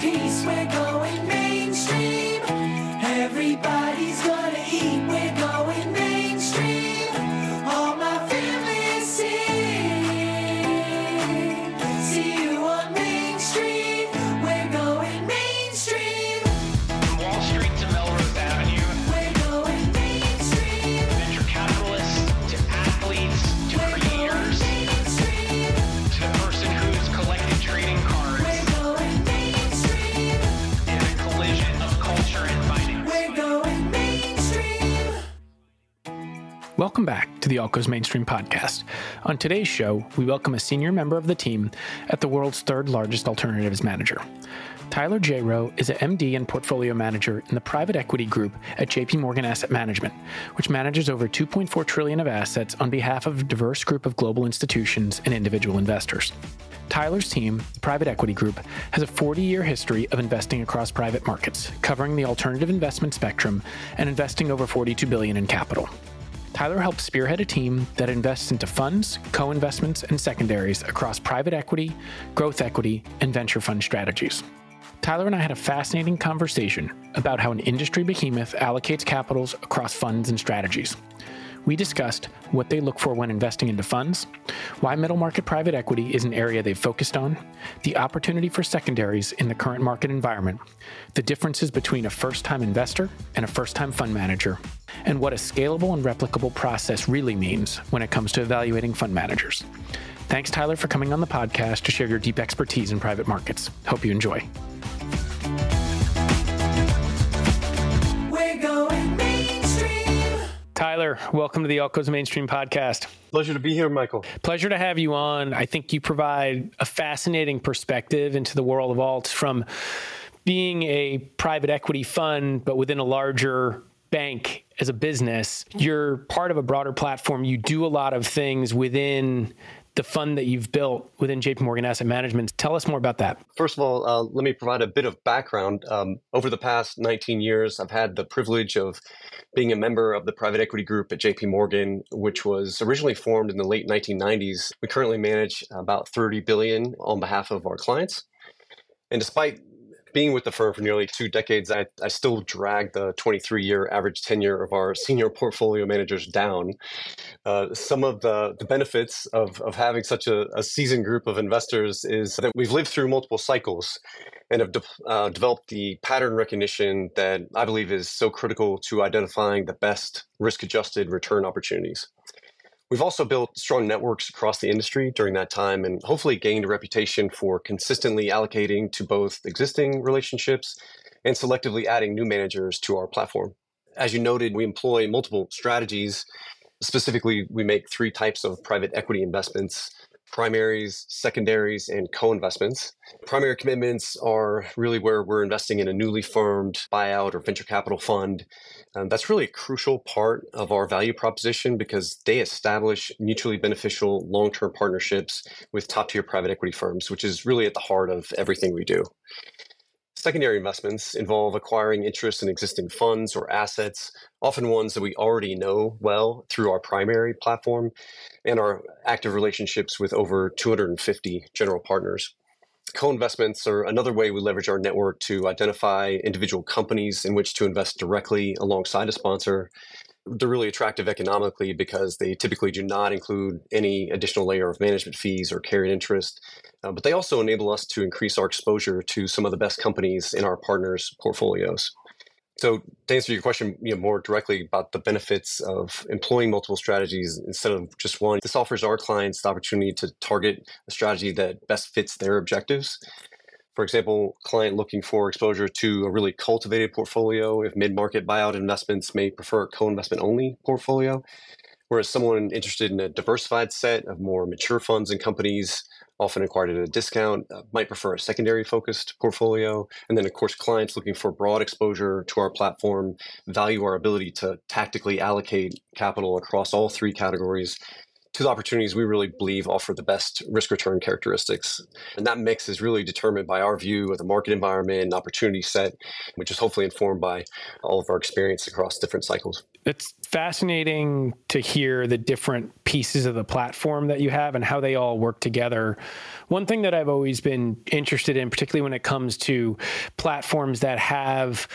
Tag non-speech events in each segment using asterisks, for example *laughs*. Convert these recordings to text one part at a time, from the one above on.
piece. We're going Welcome back to the Alt Goes Mainstream Podcast. On today's show, we welcome a senior member of the team at the world's third largest alternatives manager. Tyler Jayroe is an MD and portfolio manager in the private equity group at JP Morgan Asset Management, which manages over 2.4 trillion of assets on behalf of a diverse group of global institutions and individual investors. Tyler's team, the Private Equity Group, has a 40 year history of investing across private markets, covering the alternative investment spectrum and investing over 42 billion in capital. Tyler helps spearhead a team that invests into funds, co investments, and secondaries across private equity, growth equity, and venture fund strategies. Tyler and I had a fascinating conversation about how an industry behemoth allocates capitals across funds and strategies. We discussed what they look for when investing into funds, why middle market private equity is an area they've focused on, the opportunity for secondaries in the current market environment, the differences between a first time investor and a first time fund manager, and what a scalable and replicable process really means when it comes to evaluating fund managers. Thanks, Tyler, for coming on the podcast to share your deep expertise in private markets. Hope you enjoy. Tyler, welcome to the Alt Goes Mainstream Podcast. Pleasure to be here, Michael. Pleasure to have you on. I think you provide a fascinating perspective into the world of alts from being a private equity fund, but within a larger bank as a business. You're part of a broader platform. You do a lot of things within the fund that you've built within JP Morgan Asset Management. Tell us more about that. First of all, uh, let me provide a bit of background. Um, over the past 19 years, I've had the privilege of being a member of the private equity group at JP Morgan, which was originally formed in the late 1990s. We currently manage about 30 billion on behalf of our clients. And despite being with the firm for nearly two decades, I, I still drag the 23 year average tenure of our senior portfolio managers down. Uh, some of the, the benefits of, of having such a, a seasoned group of investors is that we've lived through multiple cycles and have de- uh, developed the pattern recognition that I believe is so critical to identifying the best risk adjusted return opportunities. We've also built strong networks across the industry during that time and hopefully gained a reputation for consistently allocating to both existing relationships and selectively adding new managers to our platform. As you noted, we employ multiple strategies. Specifically, we make three types of private equity investments primaries, secondaries, and co investments. Primary commitments are really where we're investing in a newly formed buyout or venture capital fund. Um, that's really a crucial part of our value proposition because they establish mutually beneficial long term partnerships with top tier private equity firms, which is really at the heart of everything we do. Secondary investments involve acquiring interest in existing funds or assets, often ones that we already know well through our primary platform and our active relationships with over 250 general partners. Co investments are another way we leverage our network to identify individual companies in which to invest directly alongside a sponsor. They're really attractive economically because they typically do not include any additional layer of management fees or carried interest. Uh, but they also enable us to increase our exposure to some of the best companies in our partners' portfolios. So, to answer your question you know, more directly about the benefits of employing multiple strategies instead of just one, this offers our clients the opportunity to target a strategy that best fits their objectives. For example, client looking for exposure to a really cultivated portfolio, if mid-market buyout investments may prefer a co-investment only portfolio, whereas someone interested in a diversified set of more mature funds and companies often acquired at a discount, uh, might prefer a secondary focused portfolio. And then, of course, clients looking for broad exposure to our platform value our ability to tactically allocate capital across all three categories to the opportunities we really believe offer the best risk return characteristics. And that mix is really determined by our view of the market environment and opportunity set, which is hopefully informed by all of our experience across different cycles. It's fascinating to hear the different pieces of the platform that you have and how they all work together. One thing that I've always been interested in, particularly when it comes to platforms that have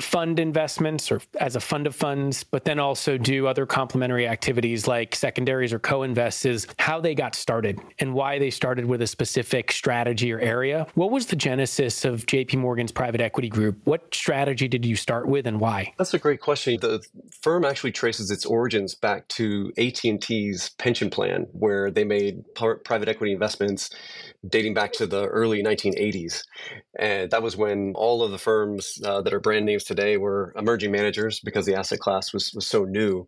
fund investments or as a fund of funds, but then also do other complementary activities like secondaries or co invests, is how they got started and why they started with a specific strategy or area. What was the genesis of JP Morgan's private equity group? What strategy did you start with and why? That's a great question. The firm actually traces its origins back to AT&T's pension plan where they made private equity investments dating back to the early 1980s. And that was when all of the firms uh, that are brand names today were emerging managers because the asset class was, was so new.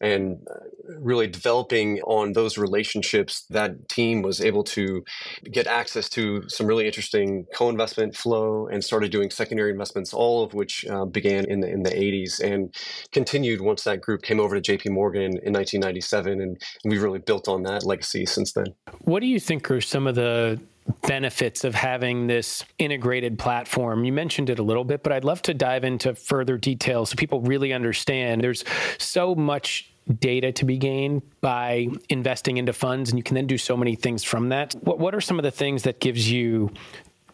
And uh, really developing on those relationships, that team was able to get access to some really interesting co investment flow and started doing secondary investments, all of which uh, began in the, in the 80s and continued once that group came over to JP Morgan in 1997. And we've really built on that legacy since then. What do you think are some of the benefits of having this integrated platform. You mentioned it a little bit, but I'd love to dive into further details so people really understand. There's so much data to be gained by investing into funds and you can then do so many things from that. What what are some of the things that gives you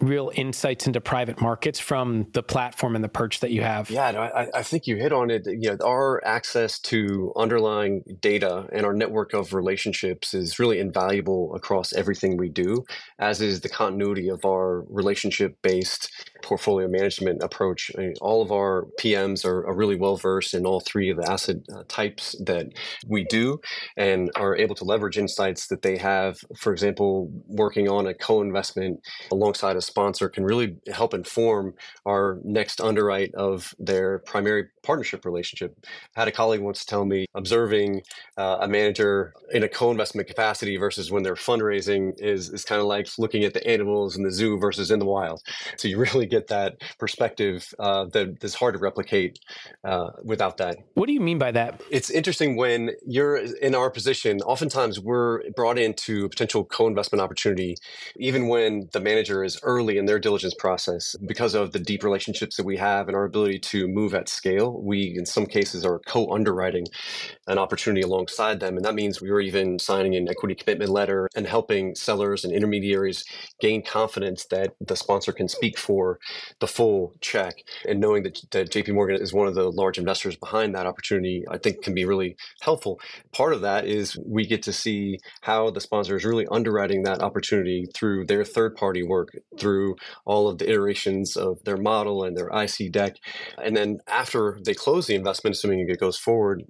real insights into private markets from the platform and the perch that you have. Yeah, no, I, I, think you hit on it. You know, our access to underlying data and our network of relationships is really invaluable across everything we do, as is the continuity of our relationship-based portfolio management approach. I mean, all of our PMs are, are, really well versed in all three of the asset uh, types that we do, and are able to leverage insights that they have. For example, working on a co-investment alongside a sponsor can really help inform our next underwrite of their primary partnership relationship. I had a colleague once tell me observing uh, a manager in a co-investment capacity versus when they're fundraising is is kind of like looking at the animals in the zoo versus in the wild. So you *laughs* really get that perspective uh, that is hard to replicate uh, without that. What do you mean by that? It's interesting when you're in our position. Oftentimes, we're brought into a potential co-investment opportunity, even when the manager is early in their diligence process, because of the deep relationships that we have and our ability to move at scale. We, in some cases, are co-underwriting an opportunity alongside them, and that means we are even signing an equity commitment letter and helping sellers and intermediaries gain confidence that the sponsor can speak for the full check and knowing that, that JP Morgan is one of the large investors behind that opportunity, I think can be really helpful. Part of that is we get to see how the sponsor is really underwriting that opportunity through their third party work, through all of the iterations of their model and their IC deck. And then after they close the investment, assuming it goes forward,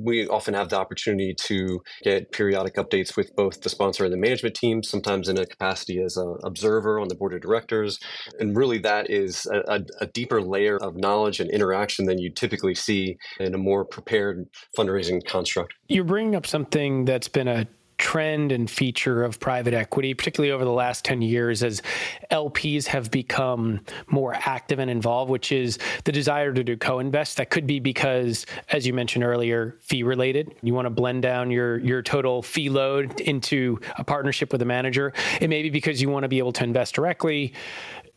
we often have the opportunity to get periodic updates with both the sponsor and the management team, sometimes in a capacity as an observer on the board of directors. And really that is a, a, deeper layer of knowledge and interaction than you typically see in a more prepared fundraising construct. You're bringing up something that's been a trend and feature of private equity, particularly over the last 10 years, as LPs have become more active and involved, which is the desire to do co invest. That could be because, as you mentioned earlier, fee related. You want to blend down your, your total fee load into a partnership with a manager. It may be because you want to be able to invest directly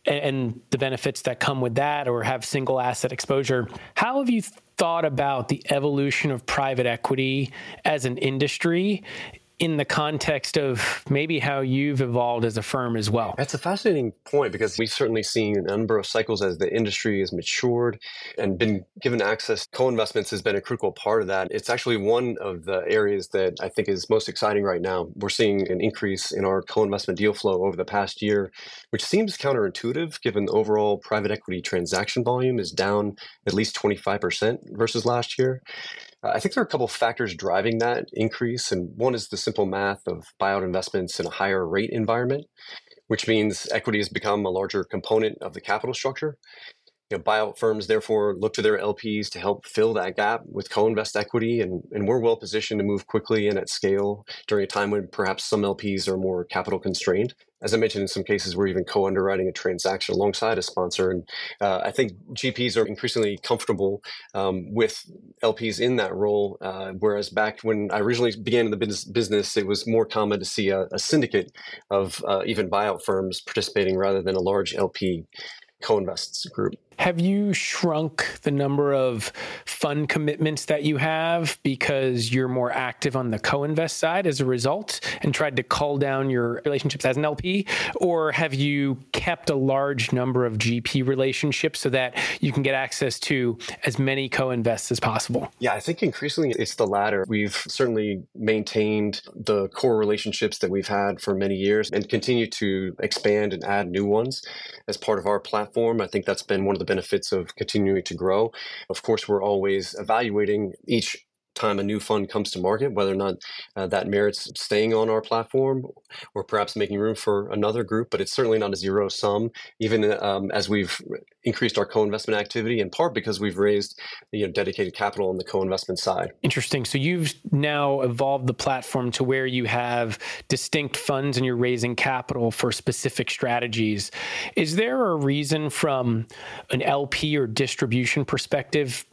and the benefits that come with that or have single asset exposure. How have you thought about the evolution of private equity as an industry in the context of maybe how you've evolved as a firm as well? That's a fascinating point because we've certainly seen a number of cycles as the industry has matured and been given access. Co investments has been a critical part of that. It's actually one of the areas that I think is most exciting right now. We're seeing an increase in our co investment deal flow over the past year, which seems counterintuitive given the overall private equity transaction volume is down at least 25% versus last year. Uh, I think there are a couple of factors driving that increase, and one is the simple math of buyout investments in a higher rate environment, which means equity has become a larger component of the capital structure. You know, buyout firms therefore look to their LPs to help fill that gap with co-invest equity, and, and we're well positioned to move quickly and at scale during a time when perhaps some LPs are more capital constrained. As I mentioned, in some cases, we're even co underwriting a transaction alongside a sponsor. And uh, I think GPs are increasingly comfortable um, with LPs in that role. Uh, whereas back when I originally began in the business, it was more common to see a, a syndicate of uh, even buyout firms participating rather than a large LP co-invests group. Have you shrunk the number of fund commitments that you have because you're more active on the co-invest side as a result and tried to cull down your relationships as an LP? Or have you kept a large number of GP relationships so that you can get access to as many co-invests as possible? Yeah, I think increasingly it's the latter. We've certainly maintained the core relationships that we've had for many years and continue to expand and add new ones as part of our platform. I think that's been one of the benefits of continuing to grow. Of course, we're always evaluating each time a new fund comes to market, whether or not uh, that merits staying on our platform or perhaps making room for another group. But it's certainly not a zero sum, even um, as we've increased our co-investment activity, in part because we've raised you know dedicated capital on the co-investment side. Interesting. So you've now evolved the platform to where you have distinct funds and you're raising capital for specific strategies. Is there a reason from an LP or distribution perspective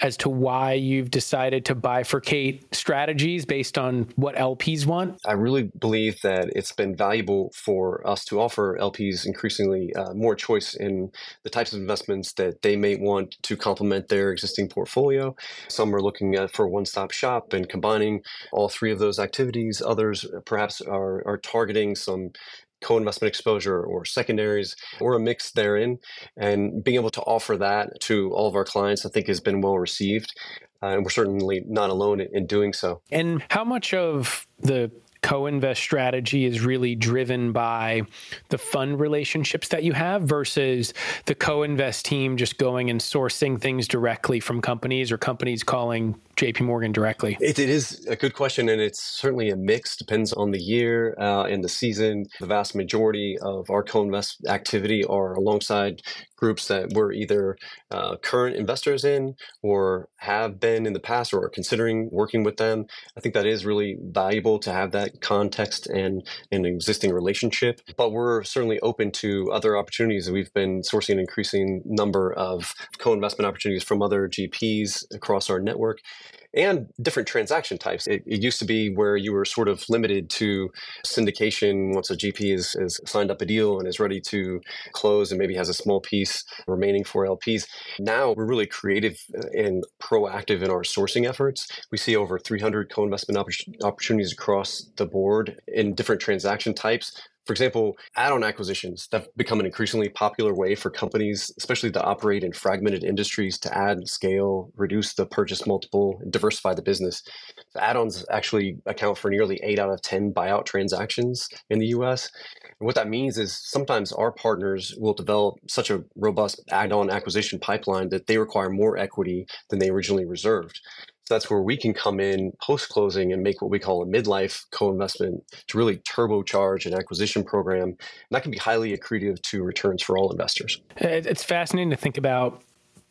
as to why you've decided to bifurcate strategies based on what LPs want? I really believe that it's been valuable for us to offer LPs increasingly uh, more choice in the types of investments that they may want to complement their existing portfolio. Some are looking at for one stop shop and combining all three of those activities. Others perhaps are, are targeting some co-investment exposure or secondaries or a mix therein and being able to offer that to all of our clients i think has been well received uh, and we're certainly not alone in, in doing so. And how much of the co-invest strategy is really driven by the fund relationships that you have versus the co-invest team just going and sourcing things directly from companies or companies calling JP Morgan directly? It, it is a good question, and it's certainly a mix. Depends on the year uh, and the season. The vast majority of our co-invest activity are alongside groups that we're either uh, current investors in or have been in the past or are considering working with them. I think that is really valuable to have that context and an existing relationship. But we're certainly open to other opportunities. We've been sourcing an increasing number of co-investment opportunities from other GPs across our network and different transaction types. It, it, used to be where you were sort of limited to syndication once a GP is, is signed up a deal and is ready to close and maybe has a small piece remaining for LPs. Now we're really creative uh, and proactive in our sourcing efforts. We see over 300 co investment opportunities across the board in different transaction types for example, add on acquisitions have become an increasingly popular way for companies, especially that operate in fragmented industries, to add scale, reduce the purchase multiple, and diversify the business. add ons actually account for nearly eight out of 10 buyout transactions in the US. And what that means is sometimes our partners will develop such a robust add on acquisition pipeline that they require more equity than they originally reserved. So that's where we can come in post closing and make what we call a midlife co investment to really turbocharge an acquisition program. And that can be highly accretive to returns for all investors. It's fascinating to think about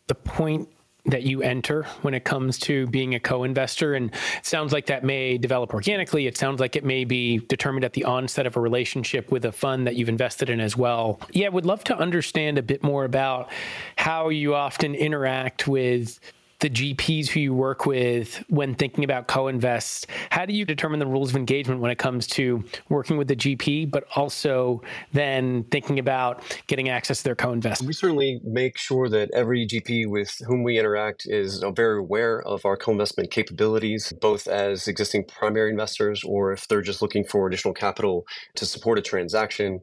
the point that you enter when it comes to being a co-investor and it sounds like that may develop organically it sounds like it may be determined at the onset of a relationship with a fund that you've invested in as well yeah would love to understand a bit more about how you often interact with the GPs who you work with when thinking about co-invest? How do you determine the rules of engagement when it comes to working with the GP, but also then thinking about getting access to their co-invest? We certainly make sure that every GP with whom we interact is very aware of our co-investment capabilities, both as existing primary investors or if they're just looking for additional capital to support a transaction,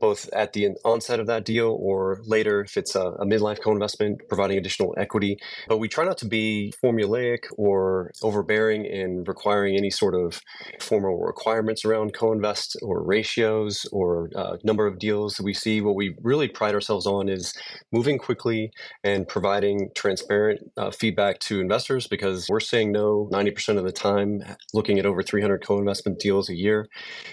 both at the onset of that deal or later if it's a, a midlife co-investment, providing additional equity. But we try not to be formulaic or overbearing in requiring any sort of formal requirements around co-invest or ratios or uh, number of deals that we see. What we really pride ourselves on is moving quickly and providing transparent uh, feedback to investors because we're saying no 90% of the time, looking at over 300 co-investment deals a year,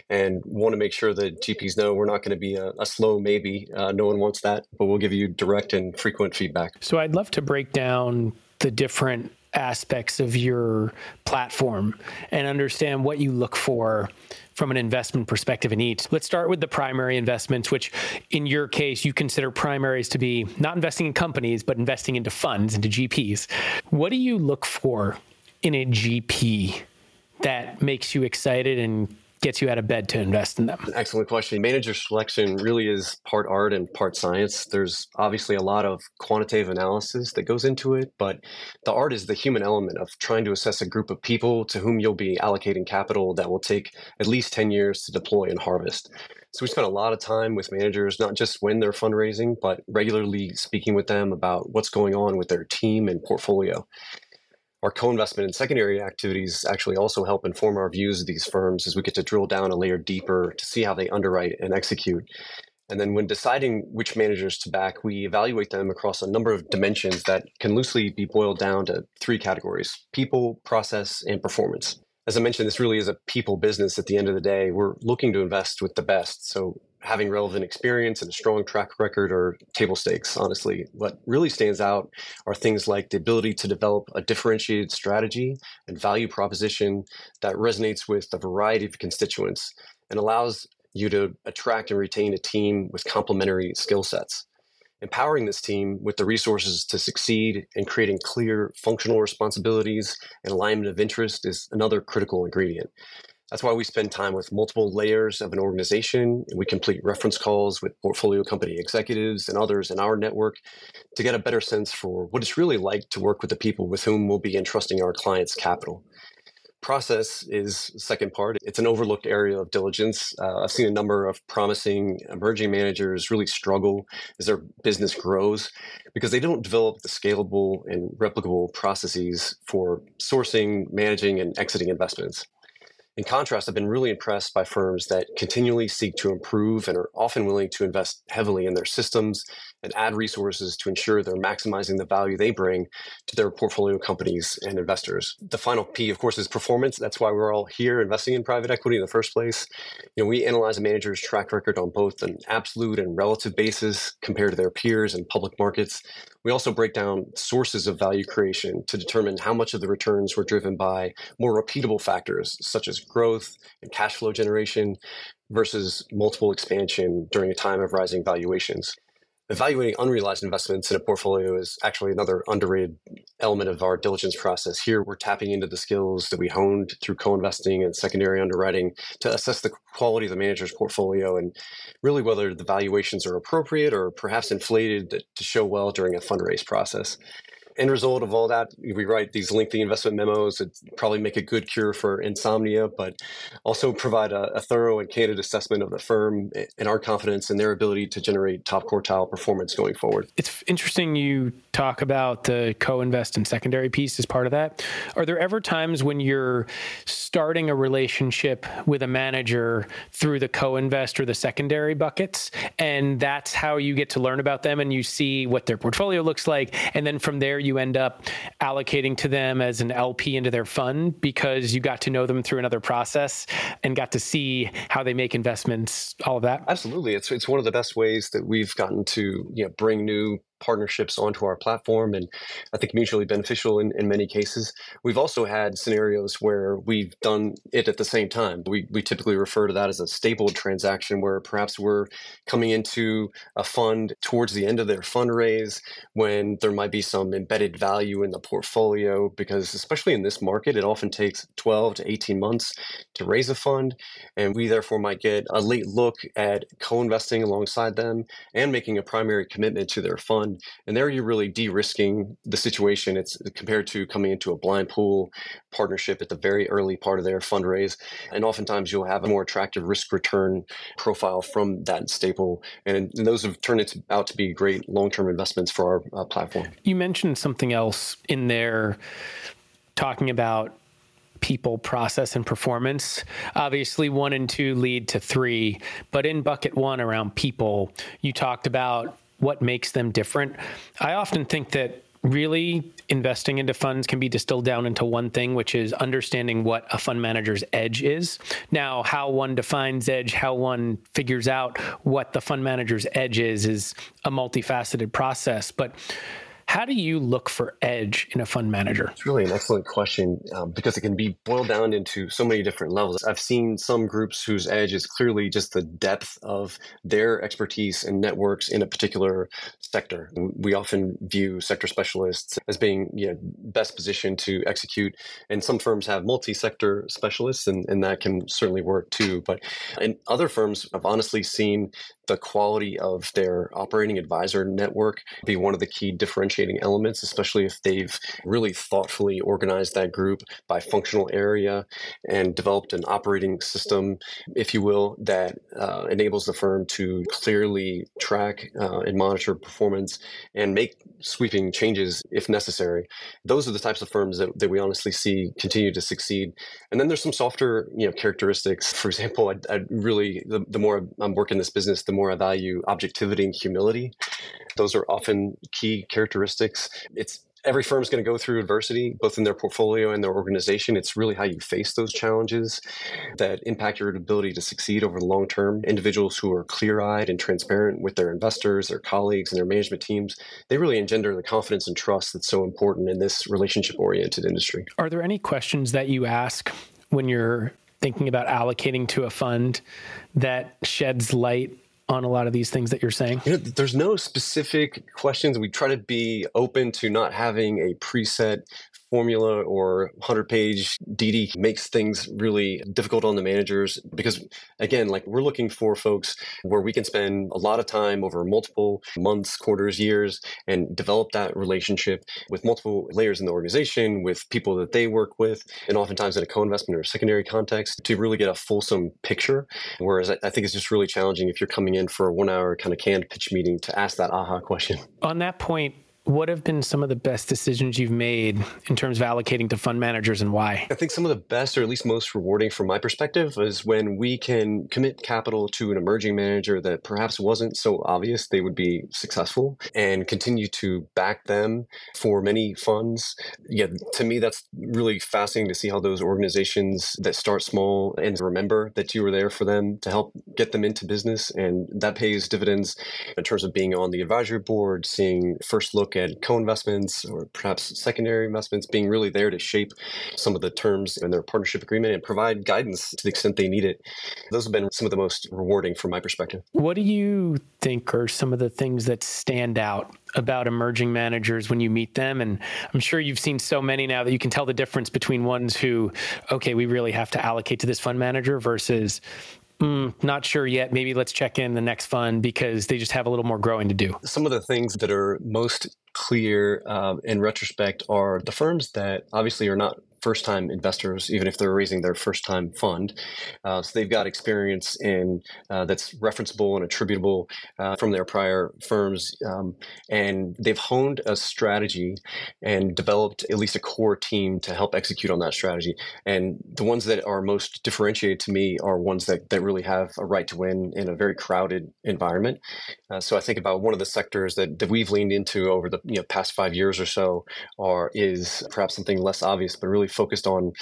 and want to make sure that GPs know we're not going to be a, a slow maybe. Uh, no one wants that, but we'll give you direct and frequent feedback. So I'd love to break down the different aspects of your platform and understand what you look for from an investment perspective in each. Let's start with the primary investments, which in your case, you consider primaries to be not investing in companies, but investing into funds, into GPs. What do you look for in a GP that makes you excited and gets you out of bed to invest in them? Excellent question. Manager selection really is part art and part science. There's obviously a lot of quantitative analysis that goes into it, but the art is the human element of trying to assess a group of people to whom you'll be allocating capital that will take at least 10 years to deploy and harvest. So we spend a lot of time with managers, not just when they're fundraising, but regularly speaking with them about what's going on with their team and portfolio. Our co-investment and secondary activities actually also help inform our views of these firms as we get to drill down a layer deeper to see how they underwrite and execute. And then when deciding which managers to back, we evaluate them across a number of dimensions that can loosely be boiled down to three categories people, process, and performance. As I mentioned, this really is a people business at the end of the day. We're looking to invest with the best. So having relevant experience and a strong track record are table stakes, honestly. What really stands out are things like the ability to develop a differentiated strategy and value proposition that resonates with a variety of constituents and allows you to attract and retain a team with complementary skill sets. Empowering this team with the resources to succeed and creating clear functional responsibilities and alignment of interest is another critical ingredient. That's why we spend time with multiple layers of an organization. We complete reference calls with portfolio company executives and others in our network to get a better sense for what it's really like to work with the people with whom we'll be entrusting our clients' capital. Process is second part. It's an overlooked area of diligence. Uh, I've seen a number of promising emerging managers really struggle as their business grows because they don't develop the scalable and replicable processes for sourcing, managing, and exiting investments. In contrast, I've been really impressed by firms that continually seek to improve and are often willing to invest heavily in their systems and add resources to ensure they're maximizing the value they bring to their portfolio companies and investors. The final P, of course, is performance. That's why we're all here investing in private equity in the first place. You know, we analyze a manager's track record on both an absolute and relative basis compared to their peers and public markets. We also break down sources of value creation to determine how much of the returns were driven by more repeatable factors such as growth and cash flow generation versus multiple expansion during a time of rising valuations evaluating unrealized investments in a portfolio is actually another underrated element of our diligence process. Here, we're tapping into the skills that we honed through co investing and secondary underwriting to assess the quality of the manager's portfolio and really whether the valuations are appropriate or perhaps inflated to show well during a fundraise process end result of all that, we write these lengthy investment memos that probably make a good cure for insomnia, but also provide a, a, thorough and candid assessment of the firm and our confidence in their ability to generate top quartile performance going forward. It's interesting you talk about the co-invest and secondary piece as part of that. Are there ever times when you're starting a relationship with a manager through the co-invest or the secondary buckets, and that's how you get to learn about them and you see what their portfolio looks like, and then from there you end up allocating to them as an LP into their fund because you got to know them through another process and got to see how they make investments, all of that? Absolutely. It's it's one of the best ways that we've gotten to you know bring new partnerships onto our platform and I think mutually beneficial in, in many cases. We've also had scenarios where we've done it at the same time. We, we typically refer to that as a stapled transaction where perhaps we're coming into a fund towards the end of their fundraise when there might be some embedded value in the portfolio because especially in this market, it often takes 12 to 18 months to raise a fund. And we therefore might get a late look at co-investing alongside them and making a primary commitment to their fund and there you're really de-risking the situation. It's compared to coming into a blind pool partnership at the very early part of their fundraise. And oftentimes you'll have a more attractive risk return profile from that staple. And those have turned out to be great long-term investments for our uh, platform. You mentioned something else in there talking about people, process, and performance. Obviously, one and two lead to three, but in bucket one around people, you talked about what makes them different. I often think that really investing into funds can be distilled down into one thing, which is understanding what a fund manager's edge is. Now, how one defines edge, how one figures out what the fund manager's edge is, is a multifaceted process. But How do you look for edge in a fund manager? It's really an excellent question um, because it can be boiled down into so many different levels. I've seen some groups whose edge is clearly just the depth of their expertise and networks in a particular sector. We often view sector specialists as being you know, best positioned to execute, and some firms have multi-sector specialists, and, and that can certainly work too. But in other firms, I've honestly seen the quality of their operating advisor network be one of the key differentiating elements, especially if they've really thoughtfully organized that group by functional area and developed an operating system, if you will, that uh, enables the firm to clearly track uh, and monitor performance and make sweeping changes if necessary. Those are the types of firms that, that we honestly see continue to succeed. And then there's some softer, you know, characteristics. For example, I, I really the, the more I'm working this business, the more more I value objectivity and humility. Those are often key characteristics. It's every firm is going to go through adversity, both in their portfolio and their organization. It's really how you face those challenges that impact your ability to succeed over the long term. Individuals who are clear eyed and transparent with their investors, their colleagues, and their management teams, they really engender the confidence and trust that's so important in this relationship oriented industry. Are there any questions that you ask when you're thinking about allocating to a fund that sheds light on a lot of these things that you're saying? You know, there's no specific questions. We try to be open to not having a preset formula or 100 page DD makes things really difficult on the managers because, again, like we're looking for folks where we can spend a lot of time over multiple months, quarters, years, and develop that relationship with multiple layers in the organization, with people that they work with, and oftentimes in a co investment or secondary context to really get a fulsome picture. Whereas I think it's just really challenging if you're coming in for a one hour kind of canned pitch meeting to ask that aha question. On that point, what have been some of the best decisions you've made in terms of allocating to fund managers and why? I think some of the best, or at least most rewarding from my perspective, is when we can commit capital to an emerging manager that perhaps wasn't so obvious they would be successful and continue to back them for many funds. Yeah, to me, that's really fascinating to see how those organizations that start small and remember that you were there for them to help get them into business. And that pays dividends in terms of being on the advisory board, seeing first look at co-investments or perhaps secondary investments being really there to shape some of the terms in their partnership agreement and provide guidance to the extent they need it. Those have been some of the most rewarding from my perspective. What do you think are some of the things that stand out about emerging managers when you meet them? And I'm sure you've seen so many now that you can tell the difference between ones who, okay, we really have to allocate to this fund manager versus Mm, not sure yet. Maybe let's check in the next fund because they just have a little more growing to do. Some of the things that are most clear um, in retrospect are the firms that obviously are not first time investors, even if they're raising their first time fund. Uh, so they've got experience in uh, that's referenceable and attributable uh, from their prior firms, um, and they've honed a strategy and developed at least a core team to help execute on that strategy. And the ones that are most differentiated to me are ones that, that really have a right to win in a very crowded environment. Uh, so I think about one of the sectors that, that we've leaned into over the you know, past five years or so are is perhaps something less obvious, but really focused on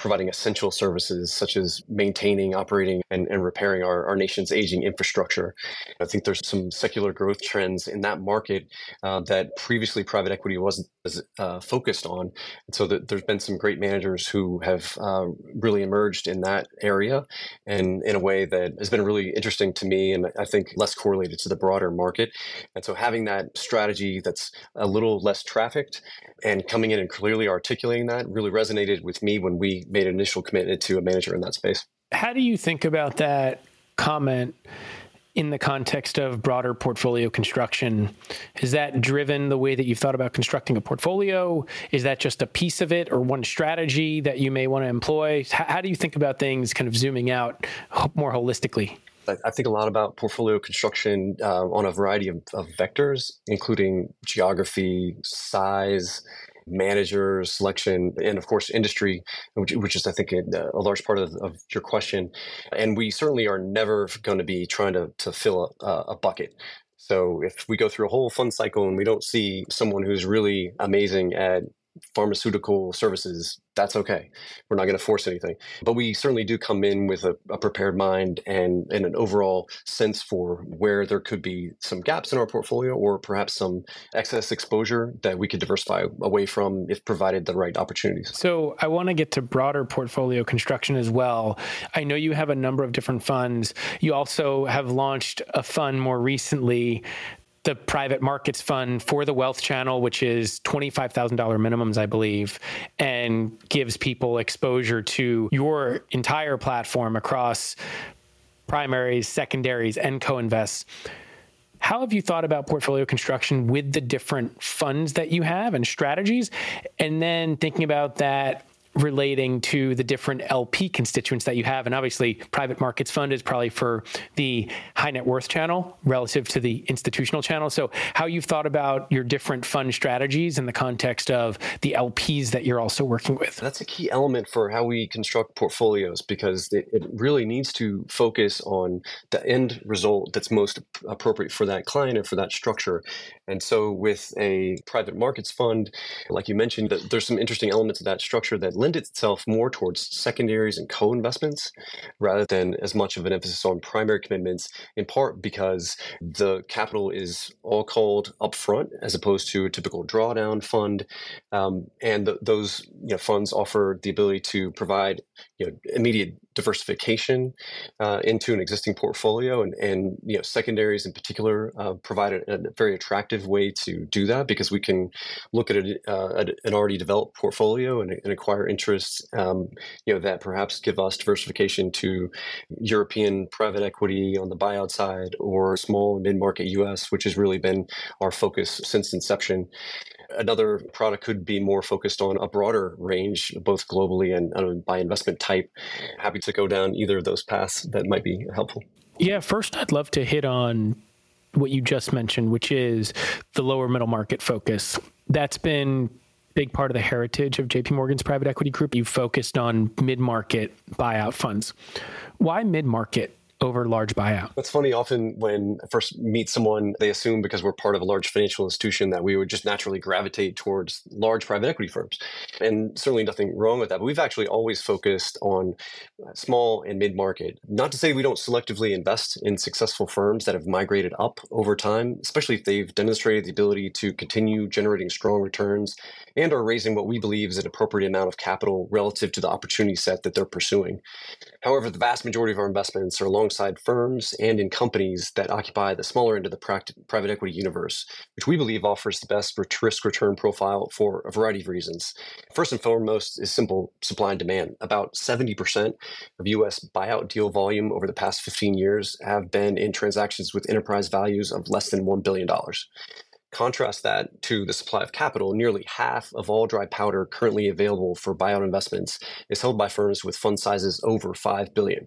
providing essential services such as maintaining, operating, and, and repairing our, our nation's aging infrastructure. I think there's some secular growth trends in that market uh, that previously private equity wasn't as uh, focused on. And so the, there's been some great managers who have uh, really emerged in that area and in a way that has been really interesting to me and I think less correlated to the broader market. And so having that strategy that's a little less trafficked and coming in and clearly articulating that really resonated with me when we made an initial commitment to a manager in that space. How do you think about that comment in the context of broader portfolio construction? Has that driven the way that you've thought about constructing a portfolio? Is that just a piece of it or one strategy that you may want to employ? How do you think about things kind of zooming out more holistically? I think a lot about portfolio construction uh, on a variety of, of, vectors, including geography, size, manager selection, and of course industry, which, which is I think a, a large part of, of, your question. And we certainly are never going to be trying to to fill a, a bucket. So if we go through a whole fund cycle and we don't see someone who's really amazing at pharmaceutical services, that's okay. We're not going to force anything. But we certainly do come in with a, a, prepared mind and, and an overall sense for where there could be some gaps in our portfolio or perhaps some excess exposure that we could diversify away from if provided the right opportunities. So I want to get to broader portfolio construction as well. I know you have a number of different funds. You also have launched a fund more recently the private markets fund for the wealth channel, which is $25,000 minimums, I believe, and gives people exposure to your entire platform across primaries, secondaries, and co invests. How have you thought about portfolio construction with the different funds that you have and strategies? And then thinking about that relating to the different LP constituents that you have. And obviously, private markets fund is probably for the high net worth channel relative to the institutional channel. So, how you've thought about your different fund strategies in the context of the LPs that you're also working with? That's a key element for how we construct portfolios because it, it really needs to focus on the end result that's most appropriate for that client and for that structure. And so, with a private markets fund, like you mentioned, there's some interesting elements of that structure that lend itself more towards secondaries and co investments rather than as much of an emphasis on primary commitments, in part because the capital is all called upfront as opposed to a typical drawdown fund. Um, and the, those you know, funds offer the ability to provide you know, immediate diversification uh, into an existing portfolio, and, and you know secondaries in particular uh, provide a, a, very attractive way to do that because we can look at, a, uh, an already developed portfolio and, and acquire interests um, you know that perhaps give us diversification to European private equity on the buyout side or small mid market U.S., which has really been our focus since inception. Another product could be more focused on a broader range, both globally and uh, by investment type. Happy to go down either of those paths that might be helpful. Yeah, first, I'd love to hit on what you just mentioned, which is the lower middle market focus. That's been big part of the heritage of JP Morgan's private equity group. You've focused on mid-market buyout funds. Why mid-market? Over large buyout. That's funny. Often when I first meet someone, they assume because we're part of a large financial institution that we would just naturally gravitate towards large private equity firms. And certainly nothing wrong with that. But we've actually always focused on uh, small and mid market. Not to say we don't selectively invest in successful firms that have migrated up over time, especially if they've demonstrated the ability to continue generating strong returns and are raising what we believe is an appropriate amount of capital relative to the opportunity set that they're pursuing. However, the vast majority of our investments are alongside firms and in companies that occupy the smaller end of the private equity universe, which we believe offers the best risk return profile for a variety of reasons. First and foremost is simple supply and demand. About 70% of US buyout deal volume over the past 15 years have been in transactions with enterprise values of less than $1 billion. Contrast that to the supply of capital. Nearly half of all dry powder currently available for buyout investments is held by firms with fund sizes over 5 billion.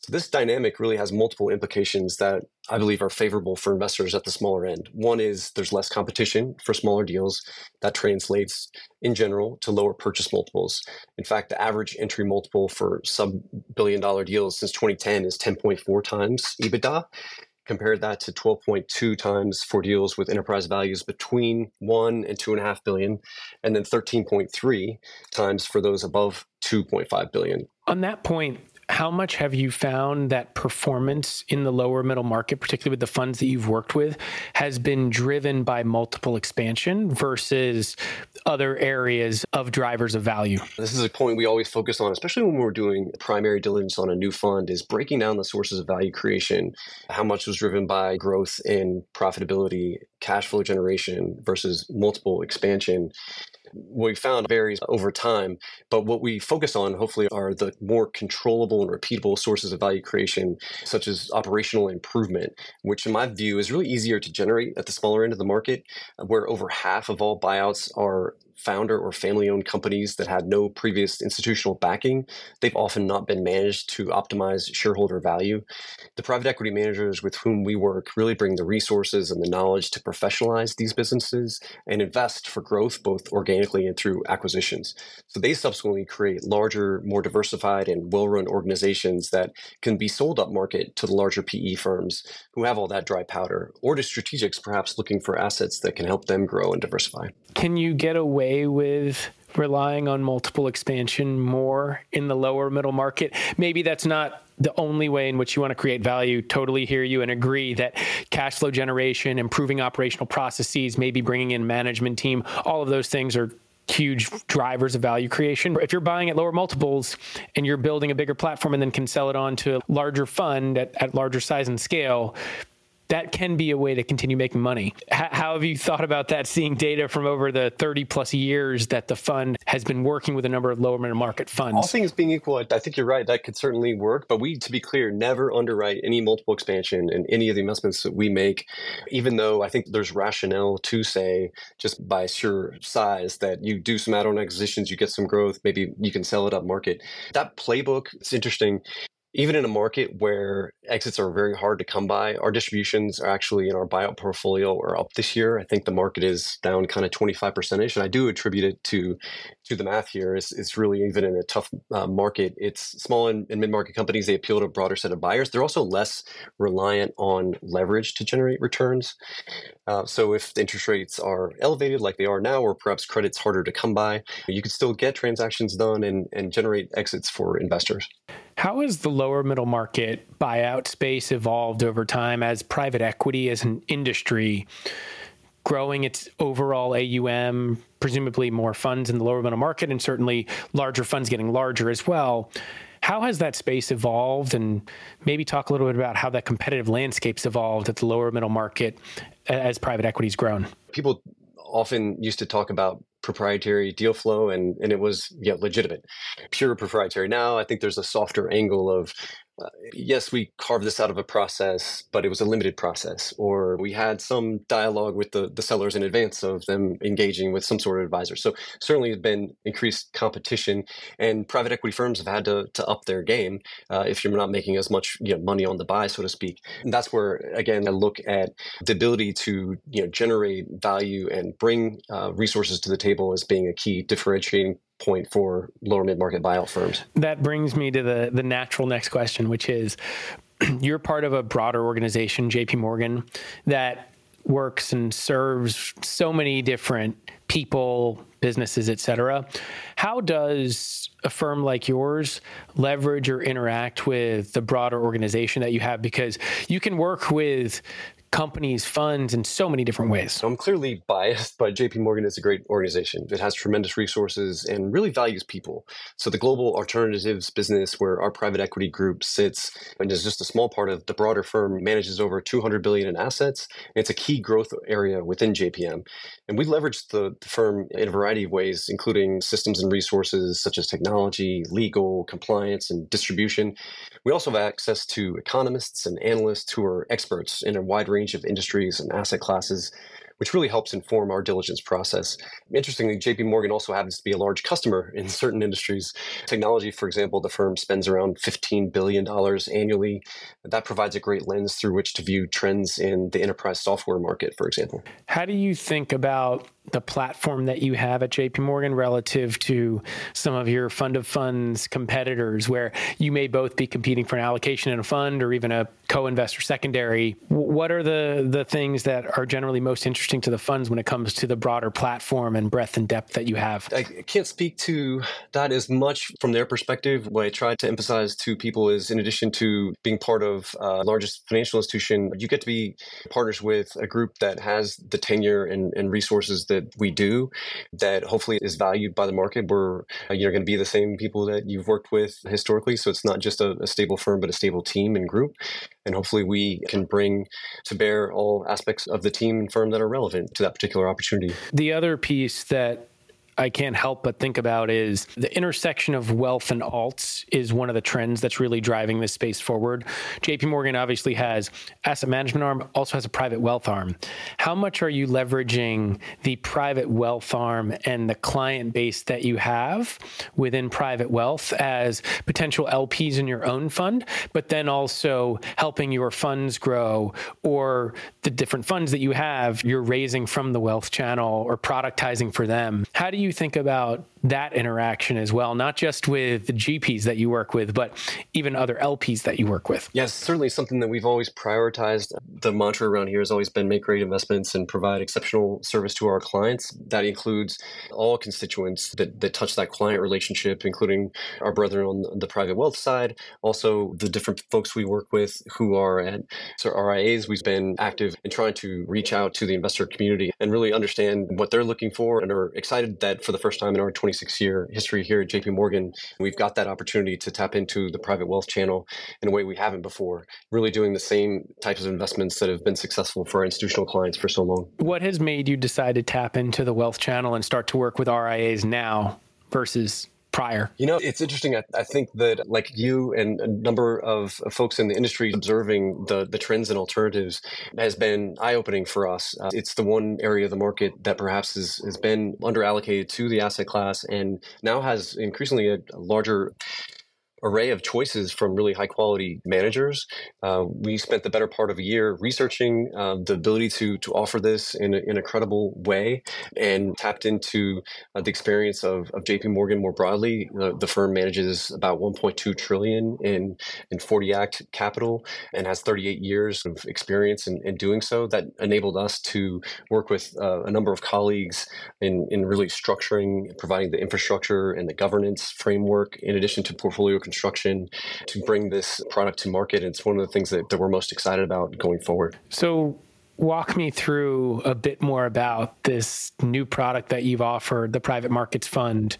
So this dynamic really has multiple implications that I believe are favorable for investors at the smaller end. One is there's less competition for smaller deals. That translates in general to lower purchase multiples. In fact, the average entry multiple for sub billion dollar deals since 2010 is 10.4 times EBITDA compared that to 12.2 times for deals with enterprise values between one and two and a half billion, and then 13.3 times for those above 2.5 billion. On that point, how much have you found that performance in the lower middle market, particularly with the funds that you've worked with, has been driven by multiple expansion versus other areas of drivers of value? This is a point we always focus on, especially when we're doing primary diligence on a new fund, is breaking down the sources of value creation. How much was driven by growth in profitability, cash flow generation versus multiple expansion we found varies over time. But what we focus on, hopefully, are the more controllable and repeatable sources of value creation, such as operational improvement, which, in my view, is really easier to generate at the smaller end of the market, where over half of all buyouts are founder or family owned companies that had no previous institutional backing, they've often not been managed to optimize shareholder value. The private equity managers with whom we work really bring the resources and the knowledge to professionalize these businesses and invest for growth both organically and through acquisitions. So they subsequently create larger, more diversified, and well run organizations that can be sold up market to the larger PE firms who have all that dry powder, or to strategics perhaps looking for assets that can help them grow and diversify. Can you get away? With relying on multiple expansion more in the lower middle market? Maybe that's not the only way in which you want to create value. Totally hear you and agree that cash flow generation, improving operational processes, maybe bringing in management team, all of those things are huge drivers of value creation. If you're buying at lower multiples and you're building a bigger platform and then can sell it on to a larger fund at, at larger size and scale, that can be a way to continue making money. H- how have you thought about that, seeing data from over the 30 plus years that the fund has been working with a number of lower middle market funds? All things being equal, I think you're right. That could certainly work. But we, to be clear, never underwrite any multiple expansion in any of the investments that we make, even though I think there's rationale to say, just by sheer size, that you do some add on acquisitions, you get some growth, maybe you can sell it up market. That playbook, it's interesting even in a market where exits are very hard to come by, our distributions are actually in our buyout portfolio are up this year. I think the market is down kind of 25 percentage, and I do attribute it to to the math here. It's, it's really even in a tough uh, market. It's small and, and mid market companies. They appeal to a broader set of buyers. They're also less reliant on leverage to generate returns. Uh, so if the interest rates are elevated like they are now, or perhaps credit's harder to come by, you can still get transactions done and, and generate exits for investors. How has the lower middle market buyout space evolved over time as private equity as an industry growing its overall AUM, presumably more funds in the lower middle market, and certainly larger funds getting larger as well? How has that space evolved? And maybe talk a little bit about how that competitive landscape's evolved at the lower middle market as private equity's grown. People often used to talk about proprietary deal flow and and it was yeah legitimate. Pure proprietary. Now i think there's a softer angle of uh, yes, we carved this out of a process, but it was a limited process, or we had some dialogue with the, the sellers in advance of them engaging with some sort of advisor. So certainly has been increased competition, and private equity firms have had to, to up their game uh, if you're not making as much you know, money on the buy, so to speak. And that's where again I look at the ability to you know generate value and bring uh, resources to the table as being a key differentiating point for lower mid market buyout firms. That brings me to the the natural next question, which is *clears throat* you're part of a broader organization, JP Morgan, that works and serves so many different people, businesses, et cetera. How does a firm like yours leverage or interact with the broader organization that you have? Because you can work with companies, funds in so many different ways. I'm clearly biased, but JP Morgan is a great organization. It has tremendous resources and really values people. So the global alternatives business where our private equity group sits and is just a small part of the broader firm manages over 200 billion in assets. It's a key growth area within JPM. And we leverage the, the firm in a variety of ways, including systems and resources such as technology, legal, compliance, and distribution. We also have access to economists and analysts who are experts in a wide range of industries and asset classes which really helps inform our diligence process. Interestingly, JP Morgan also happens to be a large customer in *laughs* certain industries. Technology, for example, the firm spends around $15 billion annually. That provides a great lens through which to view trends in the enterprise software market, for example. How do you think about the platform that you have at JP Morgan relative to some of your fund of funds competitors where you may both be competing for an allocation in a fund or even a co-investor secondary. What are the the things that are generally most interesting to the funds when it comes to the broader platform and breadth and depth that you have? I can't speak to that as much from their perspective. What i try to emphasize to people is in addition to being part of uh, largest financial institution you get to be partners with a group that has the tenure and, and resources that that we do that hopefully is valued by the market. We're uh, you're going to be the same people that you've worked with historically, so it's not just a, a stable firm, but a stable team and group. And hopefully, we can bring to bear all aspects of the team and firm that are relevant to that particular opportunity. The other piece that I can't help but think about is the intersection of wealth and alts is one of the trends that's really driving this space forward. JP Morgan obviously has asset management arm, also has a private wealth arm. How much are you leveraging the private wealth arm and the client base that you have within private wealth as potential LPs in your own fund, but then also helping your funds grow or the different funds that you have you're raising from the wealth channel or productizing for them? How do you you think about that interaction as well, not just with the GPs that you work with, but even other LPs that you work with. Yes, certainly something that we've always prioritized. The mantra around here has always been make great investments and provide exceptional service to our clients. That includes all constituents that, that touch that client relationship, including our brethren on the private wealth side, also the different folks we work with who are at so RIAs. We've been active in trying to reach out to the investor community and really understand what they're looking for and are excited that for the first time in our 26 year history here at JP Morgan, we've got that opportunity to tap into the private wealth channel in a way we haven't before, really doing the same types of investments that have been successful for our institutional clients for so long. What has made you decide to tap into the wealth channel and start to work with RIAs now versus prior? You know, it's interesting. I, I, think that, like you and a number of folks in the industry observing the, the trends and alternatives has been eye opening for us. Uh, it's the one area of the market that perhaps has, has been under allocated to the asset class and now has increasingly a, a larger array of choices from really high quality managers. Uh, we spent the better part of a year researching uh, the ability to to offer this in a, in a credible way and tapped into uh, the experience of, of JP Morgan more broadly. the firm manages about 1.2 trillion in in 40 Act capital and has 38 years of experience in, in doing so. That enabled us to work with uh, a number of colleagues in, in really structuring, providing the infrastructure and the governance framework in addition to portfolio construction to bring this product to market. It's one of the things that, that we're most excited about going forward. So, walk me through a bit more about this new product that you've offered, the Private Markets Fund,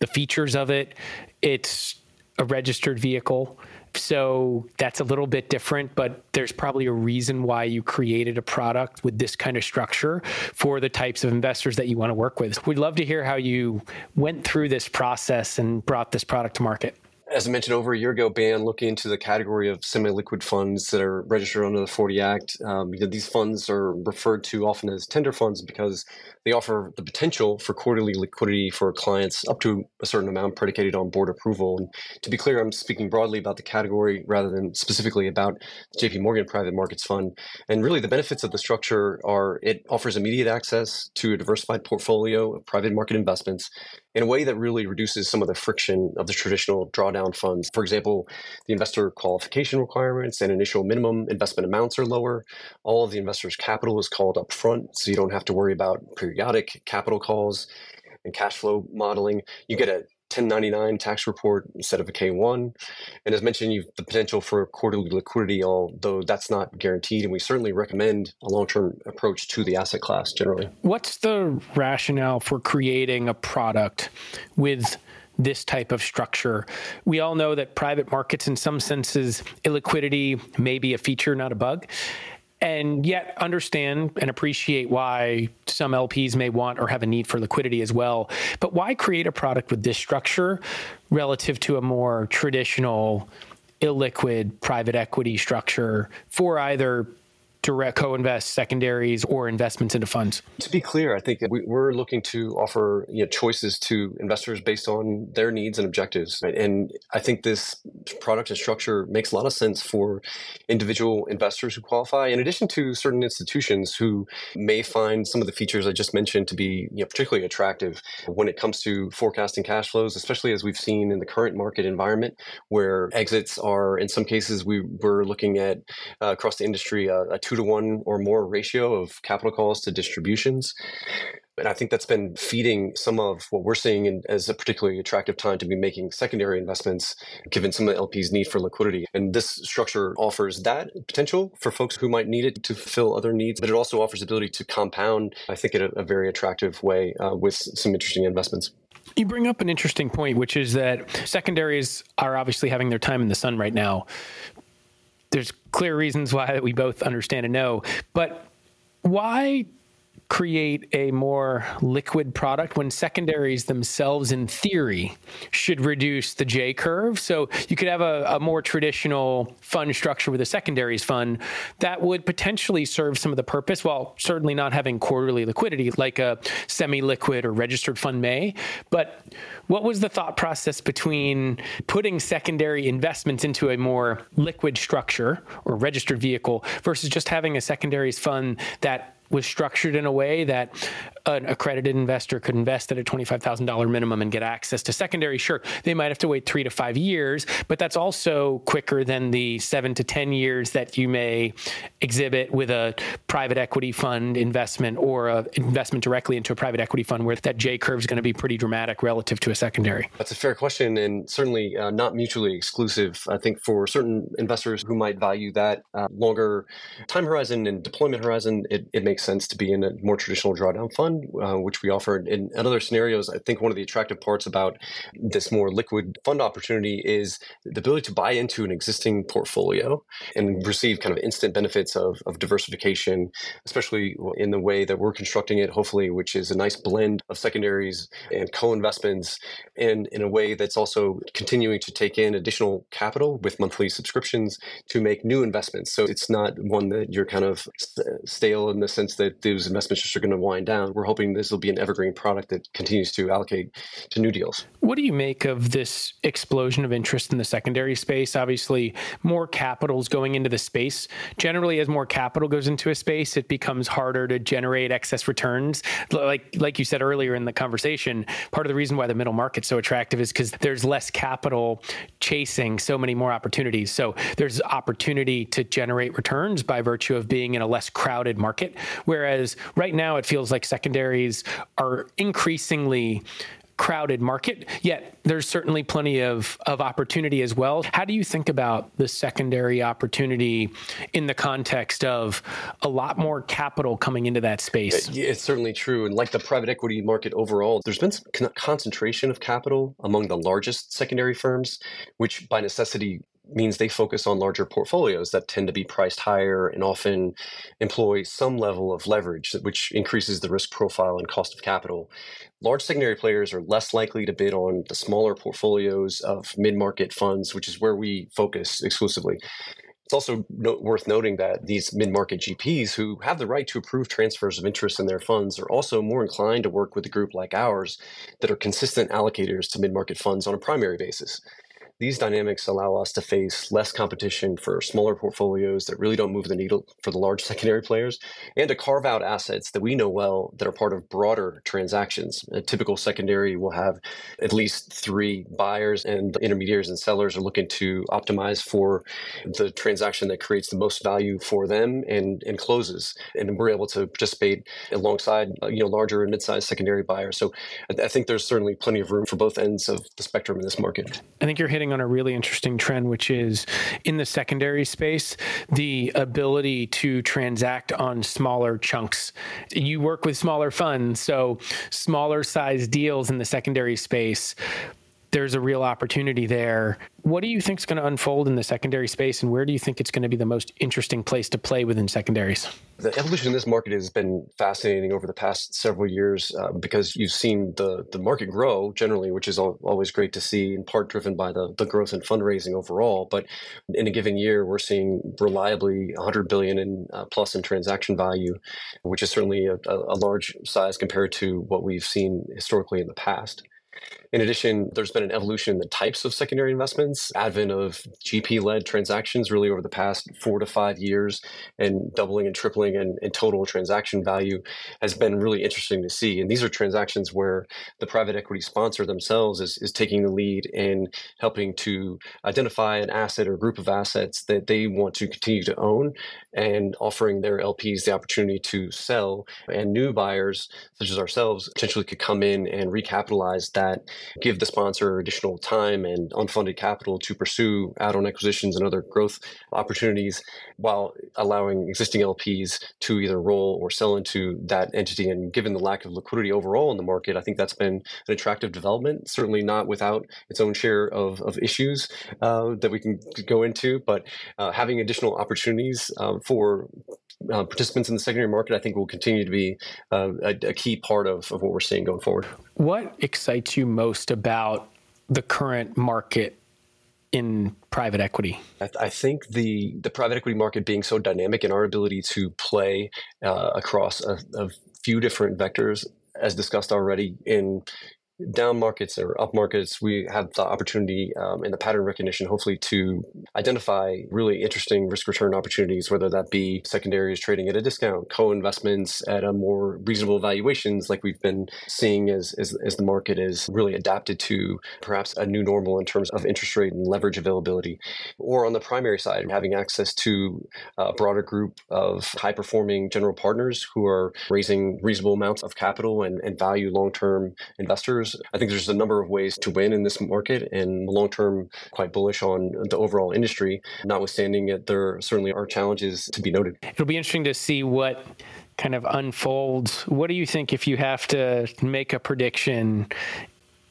the features of it. It's a registered vehicle. So that's a little bit different, but there's probably a reason why you created a product with this kind of structure for the types of investors that you want to work with. We'd love to hear how you went through this process and brought this product to market as I mentioned over a year ago, Ban looking into the category of semi-liquid funds that are registered under the 40 Act. Um, these funds are referred to often as tender funds because they offer the potential for quarterly liquidity for clients up to a certain amount predicated on board approval. And to be clear, I'm speaking broadly about the category rather than specifically about the JP Morgan Private Markets Fund. And really, the benefits of the structure are it offers immediate access to a diversified portfolio of private market investments in a way that really reduces some of the friction of the traditional drawdown funds. For example, the investor qualification requirements and initial minimum investment amounts are lower. All of the investor's capital is called up front, so you don't have to worry about periodic capital calls and cash flow modeling. You get a 1099 tax report instead of a K1. And as mentioned, you've the potential for quarterly liquidity, although that's not guaranteed. And we certainly recommend a long term approach to the asset class generally. What's the rationale for creating a product with this type of structure. We all know that private markets, in some senses, illiquidity may be a feature, not a bug and yet understand and appreciate why some LPs may want or have a need for liquidity as well. But why create a product with this structure relative to a more traditional illiquid private equity structure for either direct co-invest secondaries or investments into funds to be clear i think we, are looking to offer you know, choices to investors based on their needs and objectives right? and i think this product and structure makes a lot of sense for individual investors who qualify in addition to certain institutions who may find some of the features i just mentioned to be you know, particularly attractive when it comes to forecasting cash flows especially as we've seen in the current market environment where exits are in some cases we were looking at uh, across the industry uh, a two two to one or more ratio of capital calls to distributions. And I think that's been feeding some of what we're seeing in, as a particularly attractive time to be making secondary investments, given some of the LP's need for liquidity. And this structure offers that potential for folks who might need it to fulfill other needs, but it also offers ability to compound, I think, in a, a very attractive way uh, with some interesting investments. You bring up an interesting point, which is that secondaries are obviously having their time in the sun right now there's clear reasons why that we both understand and know, but why create a more liquid product when secondaries themselves, in theory, should reduce the J curve. So you could have a, a, more traditional fund structure with a secondaries fund that would potentially serve some of the purpose, while certainly not having quarterly liquidity like a semi liquid or registered fund may. But what was the thought process between putting secondary investments into a more liquid structure or registered vehicle versus just having a secondaries fund that was structured in a way that an accredited investor could invest at a $25,000 minimum and get access to secondary, sure, they might have to wait three to five years, but that's also quicker than the seven to 10 years that you may exhibit with a private equity fund investment or a investment directly into a private equity fund where that J curve is going to be pretty dramatic relative to a secondary. That's a fair question and certainly uh, not mutually exclusive. I think for certain investors who might value that uh, longer time horizon and deployment horizon, it, it, makes sense to be in a more traditional drawdown fund, uh, which we offer. In, in other scenarios, I think one of the attractive parts about this more liquid fund opportunity is the ability to buy into an existing portfolio and receive kind of instant benefits of, of diversification, especially in the way that we're constructing it, hopefully, which is a nice blend of secondaries and co-investments and in a way that's also continuing to take in additional capital with monthly subscriptions to make new investments. So it's not one that you're kind of stale in the sense that those investments are going to wind down. We're hoping this will be an evergreen product that continues to allocate to new deals. What do you make of this explosion of interest in the secondary space? Obviously, more capital is going into the space. Generally, as more capital goes into a space, it becomes harder to generate excess returns. Like like you said earlier in the conversation, part of the reason why the middle market's so attractive is because there's less capital chasing so many more opportunities. So there's opportunity to generate returns by virtue of being in a less crowded market. Whereas right now it feels like secondaries are increasingly crowded market, yet there's certainly plenty of, of opportunity as well. How do you think about the secondary opportunity in the context of a lot more capital coming into that space? It's certainly true. And like the private equity market overall, there's been some concentration of capital among the largest secondary firms, which by necessity means they focus on larger portfolios that tend to be priced higher and often employ some level of leverage, which increases the risk profile and cost of capital. Large secondary players are less likely to bid on the smaller portfolios of mid market funds, which is where we focus exclusively. It's also no- worth noting that these mid market GPs who have the right to approve transfers of interest in their funds are also more inclined to work with a group like ours that are consistent allocators to mid market funds on a primary basis. These dynamics allow us to face less competition for smaller portfolios that really don't move the needle for the large *laughs* secondary players, and to carve out assets that we know well that are part of broader transactions. A typical secondary will have at least three buyers, and intermediaries and sellers are looking to optimize for the transaction that creates the most value for them and, and closes. And we're able to participate alongside uh, you know larger and mid-sized secondary buyers. So I, I think there's certainly plenty of room for both ends of the spectrum in this market. I think you're hitting on a really interesting trend, which is in the secondary space, the ability to transact on smaller chunks. You work with smaller funds, so smaller size deals in the secondary space there's a real opportunity there. What do you think is going to unfold in the secondary space, and where do you think it's going to be the most interesting place to play within secondaries? The evolution in this market has been fascinating over the past several years uh, because you've seen the the market grow generally, which is always great to see, in part driven by the the growth in fundraising overall. But in a given year, we're seeing reliably 100 billion in uh, plus in transaction value, which is certainly a, a large size compared to what we've seen historically in the past. In addition, there's been an evolution in the types of secondary investments, advent of GP led transactions really over the past four to five years, and doubling and tripling in, in, total transaction value has been really interesting to see. And these are transactions where the private equity sponsor themselves is, is taking the lead in helping to identify an asset or group of assets that they want to continue to own and offering their LPs the opportunity to sell. And new buyers, such as ourselves, potentially could come in and recapitalize that give the sponsor additional time and unfunded capital to pursue add-on acquisitions and other growth opportunities while allowing existing LPs to either roll or sell into that entity. And given the lack of liquidity overall in the market, I think that's been an attractive development. Certainly not without its own share of, of issues uh, that we can go into, but uh, having additional opportunities uh, for uh, participants in the secondary market, I think will continue to be uh, a, a, key part of, of what we're seeing going forward. What excites you most about the current market in private equity? I, th- I, think the the private equity market being so dynamic and our ability to play uh, across a, a, few different vectors, as discussed already, in down markets or up markets, we have the opportunity um, in the pattern recognition, hopefully, to identify really interesting risk return opportunities, whether that be secondaries trading at a discount, co investments at a more reasonable valuations, like we've been seeing as, as, as the market is really adapted to perhaps a new normal in terms of interest rate and leverage availability. Or on the primary side, having access to a broader group of high performing general partners who are raising reasonable amounts of capital and, and value long term investors. I think there's a number of ways to win in this market and long term quite bullish on the overall industry, notwithstanding it, there certainly are challenges to be noted. It'll be interesting to see what kind of unfolds. What do you think if you have to make a prediction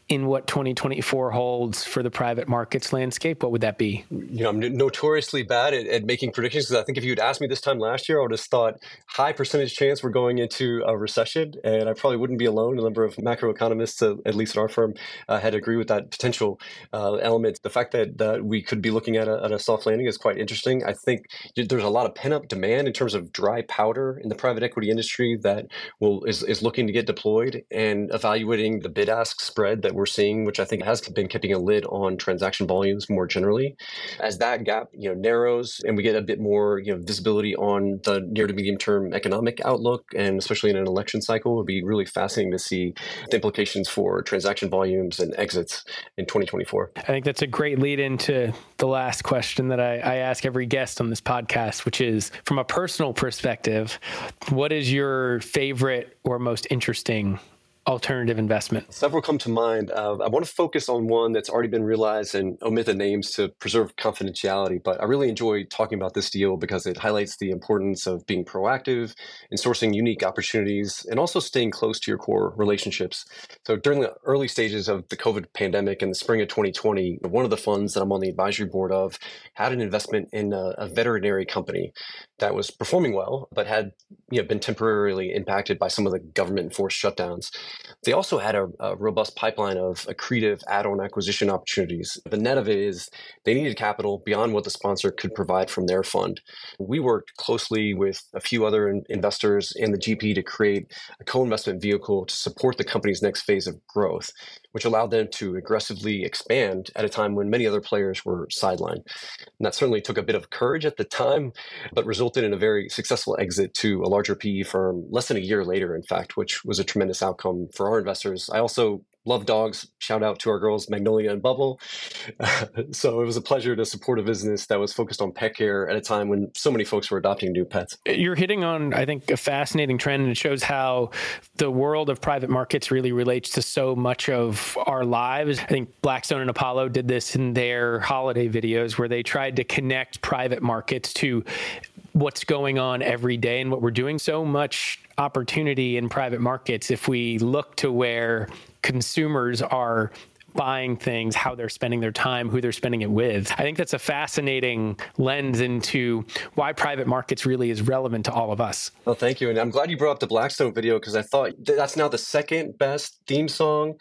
in what 2024 holds for the private markets landscape, what would that be? You know, I'm notoriously bad at, at making predictions because I think if you'd asked me this time last year, I would have thought high percentage chance we're going into a recession, and I probably wouldn't be alone. A number of macroeconomists, uh, at least in our firm, uh, had agreed with that potential uh, element. The fact that, that we could be looking at a, at a soft landing is quite interesting. I think there's a lot of pent up demand in terms of dry powder in the private equity industry that will is, is looking to get deployed and evaluating the bid ask spread that we're seeing, which I think has been keeping a lid on transaction volumes more generally. As that gap, you know, narrows and we get a bit more, you know, visibility on the near to medium term economic outlook, and especially in an election cycle, it would be really fascinating to see the implications for transaction volumes and exits in 2024. I think that's a great lead into the last question that I, I ask every guest on this podcast, which is from a personal perspective, what is your favorite or most interesting alternative investment? Several come to mind. Uh, I want to focus on one that's already been realized and omit the names to preserve confidentiality, but I really enjoy talking about this deal because it highlights the importance of being proactive in sourcing unique opportunities and also staying close to your core relationships. So during the early stages of the COVID pandemic in the spring of 2020, one of the funds that I'm on the advisory board of had an investment in a, a veterinary company that was performing well, but had you know, been temporarily impacted by some of the government enforced shutdowns. They also had a, a robust pipeline of accretive add on acquisition opportunities. The net of it is they needed capital beyond what the sponsor could provide from their fund. We worked closely with a few other in- investors and the GP to create a co investment vehicle to support the company's next phase of growth, which allowed them to aggressively expand at a time when many other players were sidelined. And that certainly took a bit of courage at the time, but resulted in a very successful exit to a larger PE firm less than a year later, in fact, which was a tremendous outcome for our investors. I also love dogs. Shout out to our girls, Magnolia and Bubble. *laughs* so it was a pleasure to support a business that was focused on pet care at a time when so many folks were adopting new pets. Eh, you're hitting on, I think, a fascinating trend, and it shows how the world of private markets really relates to so much of our lives. I think Blackstone and Apollo did this in their holiday videos where they tried to connect private markets to what's going on every day and what we're doing. So much opportunity in private markets if we look to where consumers are buying things, how they're spending their time, who they're spending it with. I think that's a fascinating lens into why private markets really is relevant to all of us. Well, thank you. And I'm glad you brought up the Blackstone video because I thought that's now the second best theme song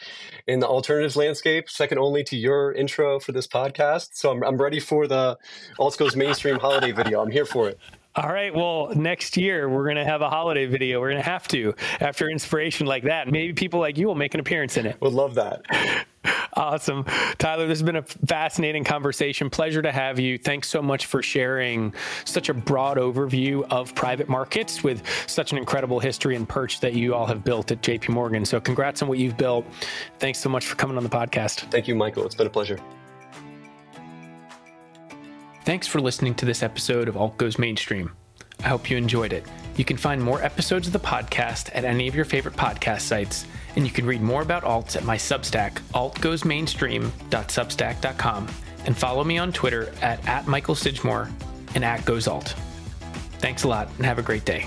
in the alternatives landscape, second only to your intro for this podcast. So I'm, I'm ready for the Alts Goes Mainstream holiday video. I'm here for it. All right. Well, next year we're going to have a holiday video. We're going to have to after inspiration like that. Maybe people like you will make an appearance in it. Would love that. Awesome. Tyler, this has been a fascinating conversation. Pleasure to have you. Thanks so much for sharing such a broad overview of private markets with such an incredible history and perch that you all have built at JP Morgan. So, congrats on what you've built. Thanks so much for coming on the podcast. Thank you, Michael. It's been a pleasure. Thanks for listening to this episode of Alt Goes Mainstream. I hope you enjoyed it. You can find more episodes of the podcast at any of your favorite podcast sites, and you can read more about alts at my Substack, altgoesmainstream.substack.com, and follow me on Twitter at, at Michael Sidgmore and at GoesAlt. Thanks a lot and have a great day.